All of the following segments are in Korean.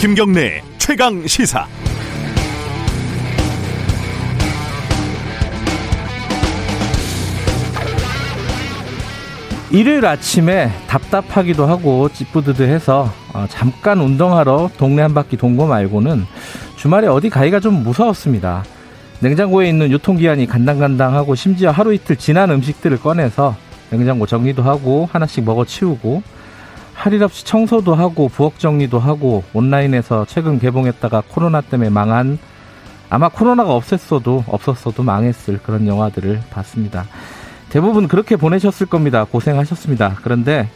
김경래 최강 시사. 일요일 아침에 답답하기도 하고 찌뿌드드해서 어, 잠깐 운동하러 동네 한 바퀴 돈거 말고는 주말에 어디 가기가 좀 무서웠습니다. 냉장고에 있는 유통기한이 간당간당하고 심지어 하루 이틀 지난 음식들을 꺼내서 냉장고 정리도 하고 하나씩 먹어 치우고 할 일 없이 청소도 하고 부엌 정리도 하고 온라인에서 최근 개봉했다가 코로나 때문에 망한 아마 코로나가 없었어도 없었어도 망했을 그런 영화들을 봤습니다. 대부분 그렇게 보내셨을 겁니다. 고생하셨습니다. 그런데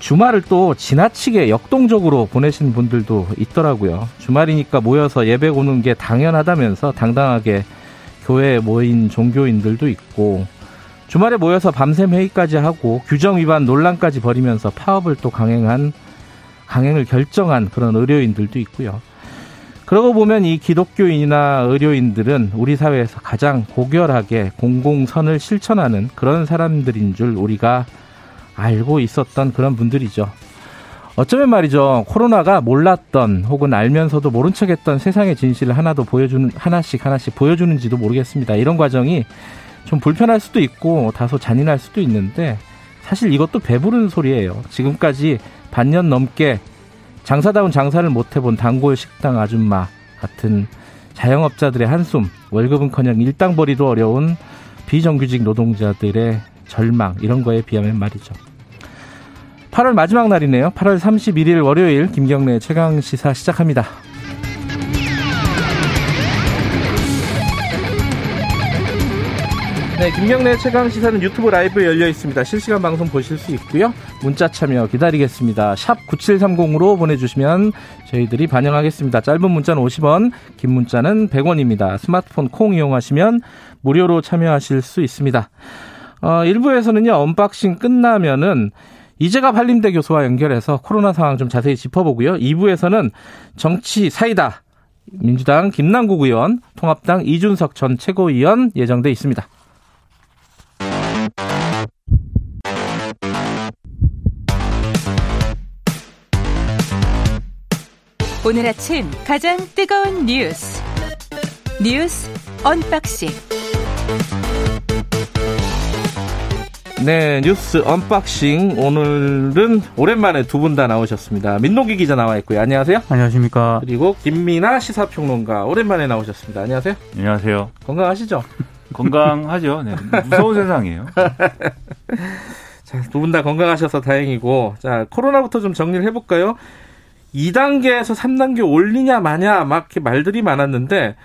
주말을 또 지나치게 역동적으로 보내신 분들도 있더라고요. 주말이니까 모여서 예배 오는 게 당연하다면서 당당하게 교회에 모인 종교인들도 있고 주말에 모여서 밤샘 회의까지 하고 규정 위반 논란까지 벌이면서 파업을 또 강행한 강행을 결정한 그런 의료인들도 있고요. 그러고 보면 이 기독교인이나 의료인들은 우리 사회에서 가장 고결하게 공공선을 실천하는 그런 사람들인 줄 우리가 알고 있었던 그런 분들이죠. 어쩌면 말이죠. 코로나가 몰랐던 혹은 알면서도 모른 척 했던 세상의 진실을 하나도 보여주는, 하나씩 하나씩 보여주는지도 모르겠습니다. 이런 과정이 좀 불편할 수도 있고 다소 잔인할 수도 있는데 사실 이것도 배부른 소리예요. 지금까지 반년 넘게 장사다운 장사를 못 해본 단골 식당 아줌마 같은 자영업자들의 한숨, 월급은커녕 일당 벌이도 어려운 비정규직 노동자들의 절망 이런 거에 비하면 말이죠. 8월 마지막 날이네요. 8월 31일 월요일 김경래 최강 시사 시작합니다. 네, 김경래 최강 시사는 유튜브 라이브 열려 있습니다. 실시간 방송 보실 수 있고요. 문자 참여 기다리겠습니다. 샵 9730으로 보내주시면 저희들이 반영하겠습니다. 짧은 문자는 50원, 긴 문자는 100원입니다. 스마트폰 콩 이용하시면 무료로 참여하실 수 있습니다. 어, 1부에서는요, 언박싱 끝나면은 이재갑 한림대 교수와 연결해서 코로나 상황 좀 자세히 짚어보고요. 2부에서는 정치 사이다. 민주당 김남국 의원, 통합당 이준석 전 최고위원 예정돼 있습니다. 오늘 아침 가장 뜨거운 뉴스. 뉴스 언박싱. 네 뉴스 언박싱. 오늘은 오랜만에 두 분 다 나오셨습니다. 민동기 기자 나와 있고요. 안녕하세요. 안녕하십니까. 그리고 김민하 시사평론가 오랜만에 나오셨습니다. 안녕하세요. 안녕하세요. 건강하시죠? 건강하죠. 네 무서운 세상이에요. 자두 분 다 건강하셔서 다행이고. 자 코로나부터 좀 정리를 해볼까요 2단계에서 3단계 올리냐 마냐 막 이렇게 말들이 많았는데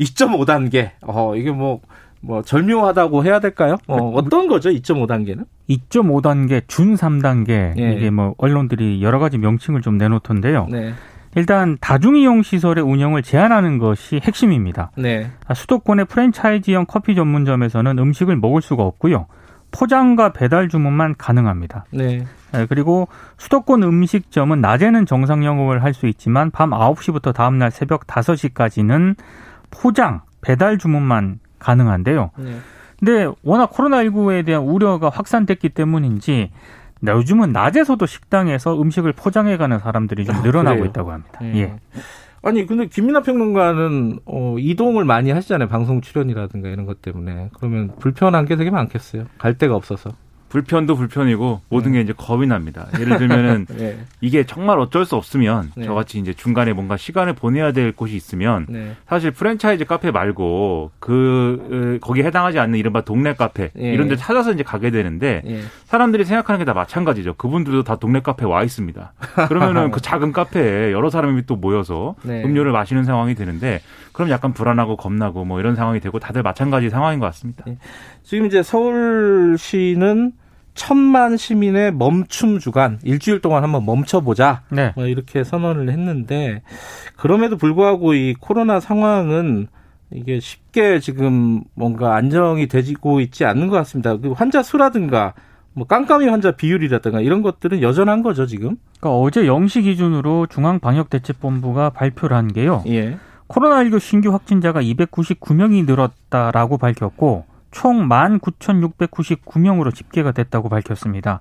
2.5단계. 어, 이게 뭐, 뭐, 절묘하다고 해야 될까요? 어, 어떤 거죠, 2.5단계는? 2.5단계, 준 3단계. 예. 이게 뭐, 언론들이 여러 가지 명칭을 좀 내놓던데요. 네. 일단 다중이용 시설의 운영을 제한하는 것이 핵심입니다. 네. 아, 수도권의 프랜차이즈형 커피 전문점에서는 음식을 먹을 수가 없고요. 포장과 배달 주문만 가능합니다. 네. 네. 그리고 수도권 음식점은 낮에는 정상 영업을 할 수 있지만 밤 9시부터 다음날 새벽 5시까지는 포장, 배달 주문만 가능한데요. 네. 근데 워낙 코로나19에 대한 우려가 확산됐기 때문인지 요즘은 낮에서도 식당에서 음식을 포장해 가는 사람들이 좀 아, 늘어나고 아, 있다고 합니다. 네. 예. 아니 근데 김민아 평론가는 어, 이동을 많이 하시잖아요. 방송 출연이라든가 이런 것 때문에. 그러면 불편한 게 되게 많겠어요. 갈 데가 없어서 불편도 불편이고 모든 게 네. 이제 겁이 납니다. 예를 들면은 네. 이게 정말 어쩔 수 없으면 네. 저같이 이제 중간에 뭔가 시간을 보내야 될 곳이 있으면 네. 사실 프랜차이즈 카페 말고 그 거기에 해당하지 않는 이른바 동네 카페 예. 이런 데 찾아서 이제 가게 되는데 예. 사람들이 생각하는 게 다 마찬가지죠. 그분들도 다 동네 카페 와 있습니다. 그러면은 그 작은 카페에 여러 사람이 또 모여서 네. 음료를 마시는 상황이 되는데 그럼 약간 불안하고 겁나고 뭐 이런 상황이 되고 다들 마찬가지 상황인 것 같습니다. 예. 지금 이제 서울시는 천만 시민의 멈춤 주간 일주일 동안 한번 멈춰보자 네. 뭐 이렇게 선언을 했는데 그럼에도 불구하고 이 코로나 상황은 이게 쉽게 지금 뭔가 안정이 되고 있지 않는 것 같습니다. 그 환자 수라든가 뭐 깜깜이 환자 비율이라든가 이런 것들은 여전한 거죠 지금. 그러니까 어제 0시 기준으로 중앙방역대책본부가 발표를 한 게요. 예. 코로나19 신규 확진자가 299명이 늘었다라고 밝혔고 총 19,699명으로 집계가 됐다고 밝혔습니다.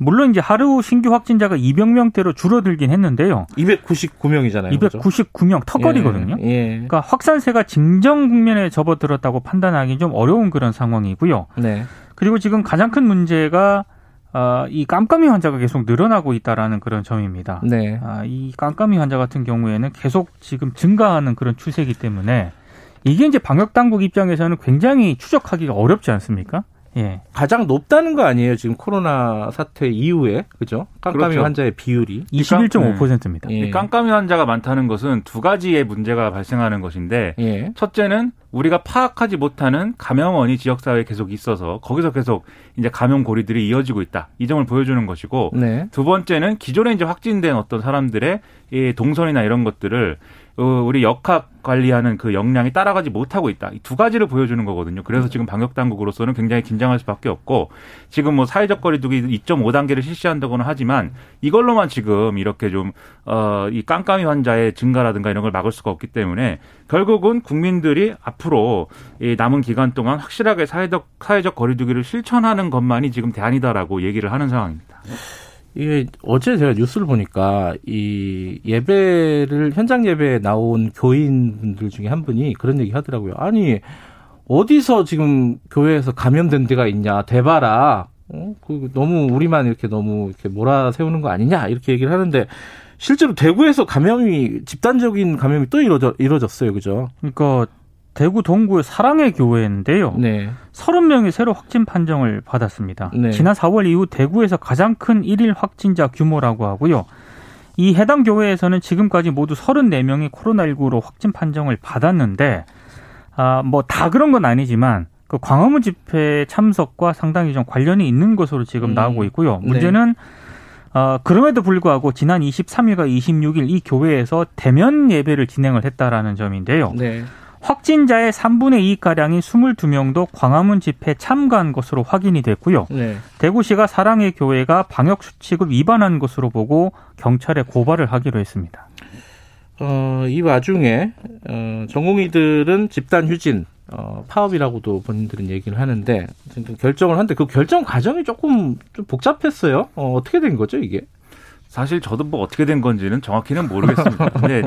물론 이제 하루 신규 확진자가 200명대로 줄어들긴 했는데요. 299명이잖아요. 299명 턱걸이거든요. 예, 예. 그러니까 확산세가 진정 국면에 접어들었다고 판단하기 좀 어려운 그런 상황이고요. 네. 그리고 지금 가장 큰 문제가 어, 이 깜깜이 환자가 계속 늘어나고 있다라는 그런 점입니다. 네. 아, 이 깜깜이 환자 같은 경우에는 계속 지금 증가하는 그런 추세이기 때문에 이게 이제 방역 당국 입장에서는 굉장히 추적하기가 어렵지 않습니까? 예. 가장 높다는 거 아니에요? 지금 코로나 사태 이후에 그죠? 깜깜이 그렇죠. 환자의 비율이 21.5%입니다. 예. 깜깜이 환자가 많다는 것은 두 가지의 문제가 발생하는 것인데 예. 첫째는 우리가 파악하지 못하는 감염원이 지역사회에 계속 있어서 거기서 계속 이제 감염 고리들이 이어지고 있다. 이 점을 보여주는 것이고 네. 두 번째는 기존에 이제 확진된 어떤 사람들의 이 동선이나 이런 것들을 어, 우리 역학 관리하는 그 역량이 따라가지 못하고 있다. 이 두 가지를 보여주는 거거든요. 그래서 지금 방역 당국으로서는 굉장히 긴장할 수밖에 없고 지금 뭐 사회적 거리두기 2.5단계를 실시한다고는 하지만 이걸로만 지금 이렇게 좀 어, 이 깜깜이 환자의 증가라든가 이런 걸 막을 수가 없기 때문에 결국은 국민들이 앞으로 이 남은 기간 동안 확실하게 사회적 사회적 거리두기를 실천하는 것만이 지금 대안이다라고 얘기를 하는 상황입니다. 이게 어제 제가 뉴스를 보니까 이 예배를 현장 예배에 나온 교인분들 중에 한 분이 그런 얘기 하더라고요. 아니 어디서 지금 교회에서 감염된 데가 있냐 대봐라. 어? 그 너무 우리만 이렇게 너무 이렇게 몰아세우는 거 아니냐 이렇게 얘기를 하는데 실제로 대구에서 감염이 집단적인 감염이 또 이루어져 이루어졌어요, 그죠? 그러니까 대구 동구의 사랑의 교회인데요. 네. 30명이 새로 확진 판정을 받았습니다. 네. 지난 4월 이후 대구에서 가장 큰 1일 확진자 규모라고 하고요. 이 해당 교회에서는 지금까지 모두 34명이 코로나19로 확진 판정을 받았는데 아, 뭐 다 그런 건 아니지만 그 광화문 집회 참석과 상당히 좀 관련이 있는 것으로 지금 음. 나오고 있고요. 네. 문제는 네. 어, 그럼에도 불구하고 지난 23일과 26일 이 교회에서 대면 예배를 진행을 했다라는 점인데요. 네. 확진자의 3분의 2가량인 22명도 광화문 집회 참가한 것으로 확인이 됐고요. 네. 대구시가 사랑의 교회가 방역 수칙을 위반한 것으로 보고 경찰에 고발을 하기로 했습니다. 어, 이 와중에 어, 전공의들은 집단 휴진 어, 파업이라고도 본인들은 얘기를 하는데 결정을 하는데 그 결정 과정이 조금 좀 복잡했어요. 어, 어떻게 된 거죠 이게? 사실 저도 뭐 어떻게 된 건지는 정확히는 모르겠습니다. 근데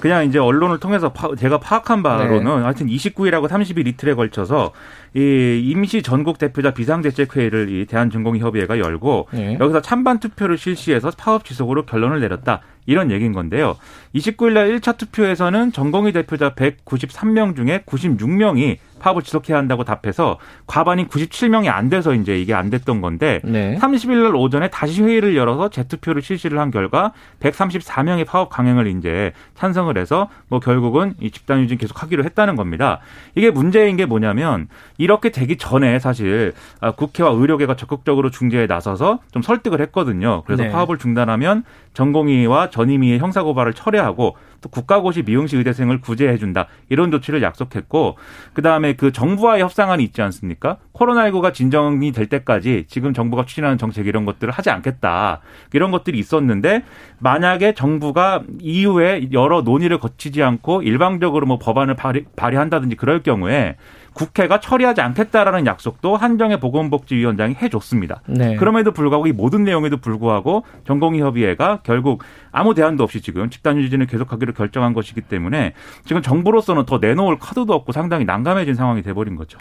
그냥 이제 언론을 통해서 파, 제가 파악한 바로는 네. 하여튼 29일하고 30일 이틀에 걸쳐서 이 임시 전국 대표자 비상대책회의를 이 대한중공협의회가 열고 네. 여기서 찬반 투표를 실시해서 파업 지속으로 결론을 내렸다. 이런 얘기인 건데요. 29일 날 1차 투표에서는 전공의 대표자 193명 중에 96명이 파업을 지속해야 한다고 답해서 과반이 97명이 안 돼서 이제 이게 안 됐던 건데 네. 30일 날 오전에 다시 회의를 열어서 재투표를 실시를 한 결과 134명의 파업 강행을 이제 찬성을 해서 뭐 결국은 이 집단 유진 계속 하기로 했다는 겁니다. 이게 문제인 게 뭐냐면 이렇게 되기 전에 사실 아, 국회와 의료계가 적극적으로 중재에 나서서 좀 설득을 했거든요. 그래서 네. 파업을 중단하면 전공의와 전임의의 형사고발을 철회하고 또 국가고시 미용시 의대생을 구제해준다 이런 조치를 약속했고 그 다음에 그 정부와의 협상안이 있지 않습니까? 코로나19가 진정이 될 때까지 지금 정부가 추진하는 정책 이런 것들을 하지 않겠다 이런 것들이 있었는데 만약에 정부가 이후에 여러 논의를 거치지 않고 일방적으로 뭐 법안을 발의, 발의한다든지 그럴 경우에 국회가 처리하지 않겠다라는 약속도 한정의 보건복지위원장이 해줬습니다. 네. 그럼에도 불구하고 이 모든 내용에도 불구하고 전공의협의회가 결국 아무 대안도 없이 지금 집단 유진을 계속하기로 결정한 것이기 때문에 지금 정부로서는 더 내놓을 카드도 없고 상당히 난감해진 상황이 돼버린 거죠.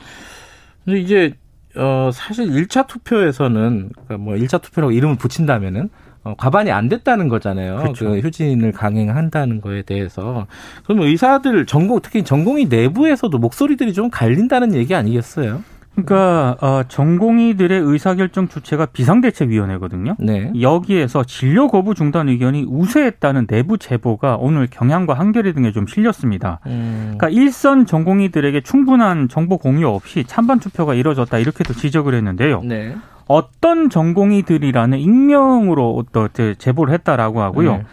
근데 이제 어 사실 1차 투표에서는 그러니까 뭐 1차 투표라고 이름을 붙인다면은 어, 과반이 안 됐다는 거잖아요. 그렇죠. 그 휴진을 강행한다는 거에 대해서. 그러면 의사들 전공 특히 전공의 내부에서도 목소리들이 좀 갈린다는 얘기 아니겠어요? 그러니까 어, 전공의들의 의사결정 주체가 비상대책위원회거든요. 네. 여기에서 진료 거부 중단 의견이 우세했다는 내부 제보가 오늘 경향과 한겨레 등에 좀 실렸습니다. 음. 그러니까 일선 전공의들에게 충분한 정보 공유 없이 찬반 투표가 이뤄졌다 이렇게도 지적을 했는데요. 네. 어떤 전공의들이라는 익명으로 또 제보를 했다라고 하고요. 네.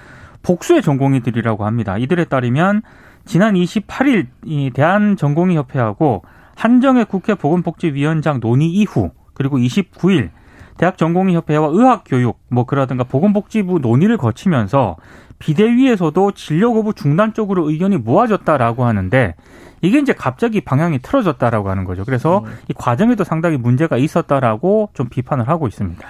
복수의 전공의들이라고 합니다. 이들에 따르면 지난 28일 이 대한전공의협회하고 한정의 국회 보건복지위원장 논의 이후 그리고 29일 대학 전공의 협회와 의학교육 뭐 그러든가 보건복지부 논의를 거치면서 비대위에서도 진료 거부 중단 쪽으로 의견이 모아졌다라고 하는데 이게 이제 갑자기 방향이 틀어졌다라고 하는 거죠. 그래서 음. 이 과정에도 상당히 문제가 있었다라고 좀 비판을 하고 있습니다.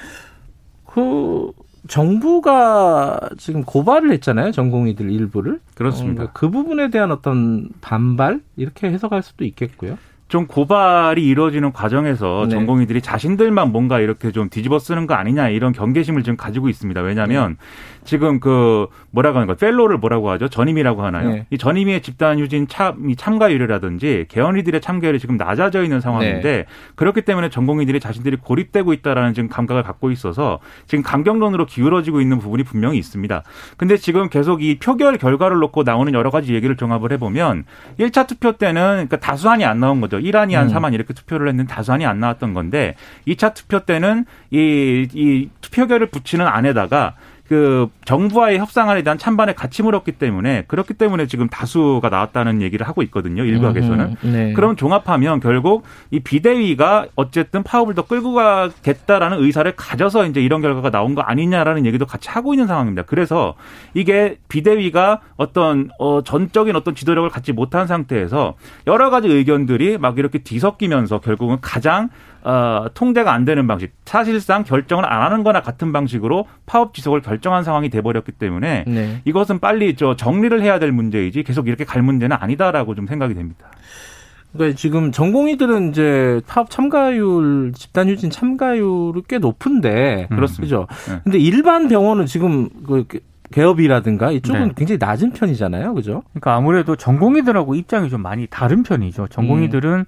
그 정부가 지금 고발을 했잖아요. 전공의들 일부를. 그렇습니다. 어, 그 부분에 대한 어떤 반발 이렇게 해석할 수도 있겠고요. 좀 고발이 이루어지는 과정에서 네. 전공의들이 자신들만 뭔가 이렇게 좀 뒤집어 쓰는 거 아니냐 이런 경계심을 지금 가지고 있습니다. 왜냐하면 네. 지금 그 뭐라고 하는 거 펠로를 뭐라고 하죠? 전임이라고 하나요? 네. 이 전임의 집단 휴진 참 참가율이라든지 개헌이들의 참가율이 지금 낮아져 있는 상황인데 네. 그렇기 때문에 전공의들이 자신들이 고립되고 있다라는 지금 감각을 갖고 있어서 지금 강경론으로 기울어지고 있는 부분이 분명히 있습니다. 근데 지금 계속 이 표결 결과를 놓고 나오는 여러 가지 얘기를 종합을 해보면 1차 투표 때는 그러니까 다수안이 안 나온 거죠. 이란이 한 음. 3안 이렇게 투표를 했는데 다수안이 안 나왔던 건데 2차 투표 때는 이, 이 투표결을 붙이는 안에다가 그 정부와의 협상안에 대한 찬반에 같이 물었기 때문에 그렇기 때문에 지금 다수가 나왔다는 얘기를 하고 있거든요. 일각에서는. 네. 그럼 종합하면 결국 이 비대위가 어쨌든 파업을 더 끌고 가겠다라는 의사를 가져서 이제 이런 결과가 나온 거 아니냐라는 얘기도 같이 하고 있는 상황입니다. 그래서 이게 비대위가 어떤 어 전적인 어떤 지도력을 갖지 못한 상태에서 여러 가지 의견들이 막 이렇게 뒤섞이면서 결국은 가장 어, 통제가 안 되는 방식, 사실상 결정을 안 하는 거나 같은 방식으로 파업 지속을 결정한 상황이 돼버렸기 때문에 네. 이것은 빨리 저 정리를 해야 될 문제이지 계속 이렇게 갈 문제는 아니다라고 좀 생각이 됩니다. 그러니까 지금 전공의들은 이제 파업 참가율, 집단 휴진 참가율이 꽤 높은데 음. 그렇습니다. 그죠? 네. 근데 일반 병원은 지금 그 개업이라든가 이쪽은 네. 굉장히 낮은 편이잖아요. 그죠? 그러니까 아무래도 전공의들하고 입장이 좀 많이 다른 편이죠. 전공의들은 음.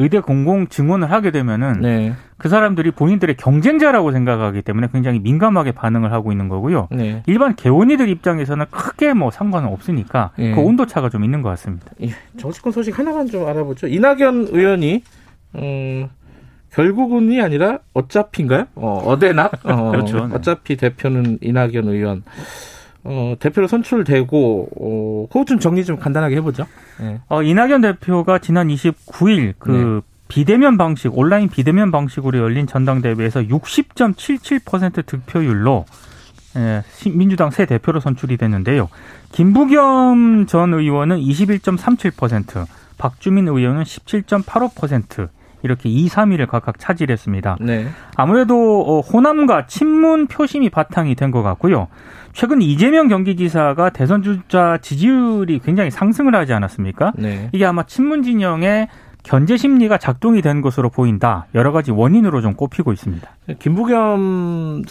의대 공공 증원을 하게 되면은 네. 그 사람들이 본인들의 경쟁자라고 생각하기 때문에 굉장히 민감하게 반응을 하고 있는 거고요. 네. 일반 개원이들 입장에서는 크게 뭐 상관은 없으니까 네. 그 온도 차가 좀 있는 것 같습니다. 예. 정치권 소식 하나만 좀 알아보죠. 이낙연 의원이 음, 결국은이 아니라 어차피인가요? 어, 어대나? 어, 그렇죠. 네. 어차피 대표는 이낙연 의원. 어, 대표로 선출되고 어, 그것 좀 정리 좀 간단하게 해보죠. 네. 어, 이낙연 대표가 지난 29일 그 네. 비대면 방식 온라인 비대면 방식으로 열린 전당대회에서 60.77% 득표율로 예, 민주당 새 대표로 선출이 됐는데요. 김부겸 전 의원은 21.37%, 박주민 의원은 17.85% 이렇게 2, 3위를 각각 차지했습니다. 네. 아무래도 어, 호남과 친문 표심이 바탕이 된 것 같고요. 최근 이재명 경기지사가 대선 주자 지지율이 굉장히 상승을 하지 않았습니까? 네. 이게 아마 친문 진영의 견제 심리가 작동이 된 것으로 보인다. 여러 가지 원인으로 좀 꼽히고 있습니다. 김부겸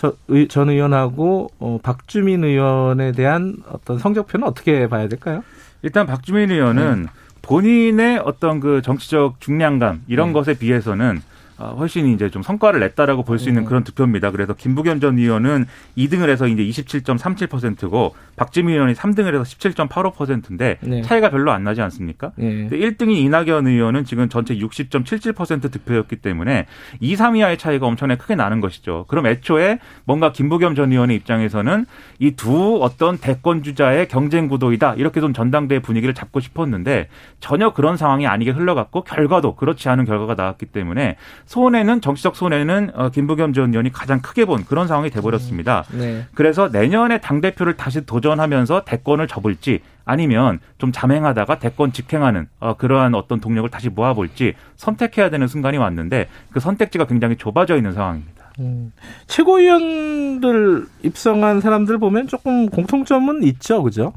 전 의원하고 어, 박주민 의원에 대한 어떤 성적표는 어떻게 봐야 될까요? 일단 박주민 의원은 네. 본인의 어떤 그 정치적 중량감 이런 네. 것에 비해서는 어, 훨씬 이제 좀 성과를 냈다라고 볼 수 있는 음. 그런 득표입니다. 그래서 김부겸 전 의원은 2등을 해서 이제 27.37%고 박지민 의원이 3등을 해서 17.85%인데 네. 차이가 별로 안 나지 않습니까? 네. 1등인 이낙연 의원은 지금 전체 60.77% 득표였기 때문에 2, 3위와의 차이가 엄청나게 크게 나는 것이죠. 그럼 애초에 뭔가 김부겸 전 의원의 입장에서는 이 두 어떤 대권 주자의 경쟁 구도이다 이렇게 좀 전당대회 분위기를 잡고 싶었는데 전혀 그런 상황이 아니게 흘러갔고 결과도 그렇지 않은 결과가 나왔기 때문에 손해는 정치적 손해는 어, 김부겸 전 의원이 가장 크게 본 그런 상황이 돼버렸습니다. 음, 네. 그래서 내년에 당 대표를 다시 도전하면서 대권을 접을지 아니면 좀 잠행하다가 대권 직행하는 어, 그러한 어떤 동력을 다시 모아볼지 선택해야 되는 순간이 왔는데 그 선택지가 굉장히 좁아져 있는 상황입니다. 음, 최고위원들 입성한 사람들 보면 조금 공통점은 있죠, 그죠?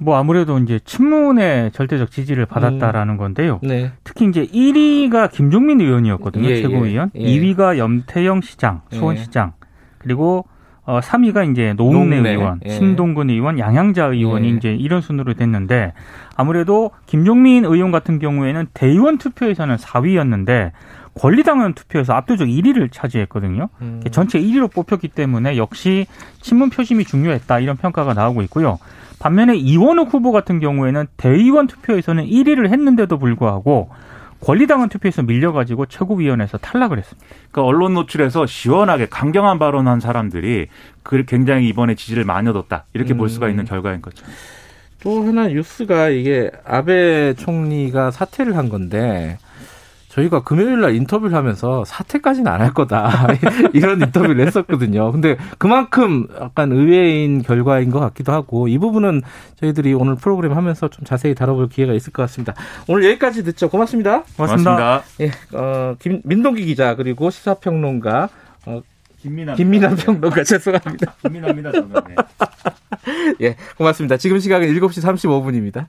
뭐 아무래도 이제 친문의 절대적 지지를 받았다라는 음. 건데요. 네. 특히 이제 1위가 김종민 의원이었거든요. 예, 최고위원. 예, 예. 2위가 염태영 시장, 예. 수원시장. 그리고 어 3위가 이제 노웅래, 노웅래. 의원, 예. 신동근 의원, 양양자 의원이 예. 이제 이런 순으로 됐는데 아무래도 김종민 의원 같은 경우에는 대의원 투표에서는 4위였는데 권리당원 투표에서 압도적 1위를 차지했거든요. 음. 전체 1위로 뽑혔기 때문에 역시 친문 표심이 중요했다 이런 평가가 나오고 있고요. 반면에 이원욱 후보 같은 경우에는 대의원 투표에서는 1위를 했는데도 불구하고 권리당원 투표에서 밀려가지고 최고위원회에서 탈락을 했습니다. 그러니까 언론 노출에서 시원하게 강경한 발언한 사람들이 그 굉장히 이번에 지지를 많이 얻었다 이렇게 음. 볼 수가 있는 결과인 거죠. 또 하나 뉴스가 이게 아베 총리가 사퇴를 한 건데 저희가 금요일 날 인터뷰를 하면서 사퇴까지는 안 할 거다. 이런 인터뷰를 했었거든요. 근데 그만큼 약간 의외인 결과인 것 같기도 하고 이 부분은 저희들이 오늘 프로그램 하면서 좀 자세히 다뤄볼 기회가 있을 것 같습니다. 오늘 여기까지 듣죠. 고맙습니다. 고맙습니다. 고맙습니다. 예, 어, 김, 민동기 기자 그리고 시사평론가 어, 김민아 김민아 평론가 죄송합니다. 김민아입니다 저는. 네. 예, 고맙습니다. 지금 시각은 7시 35분입니다.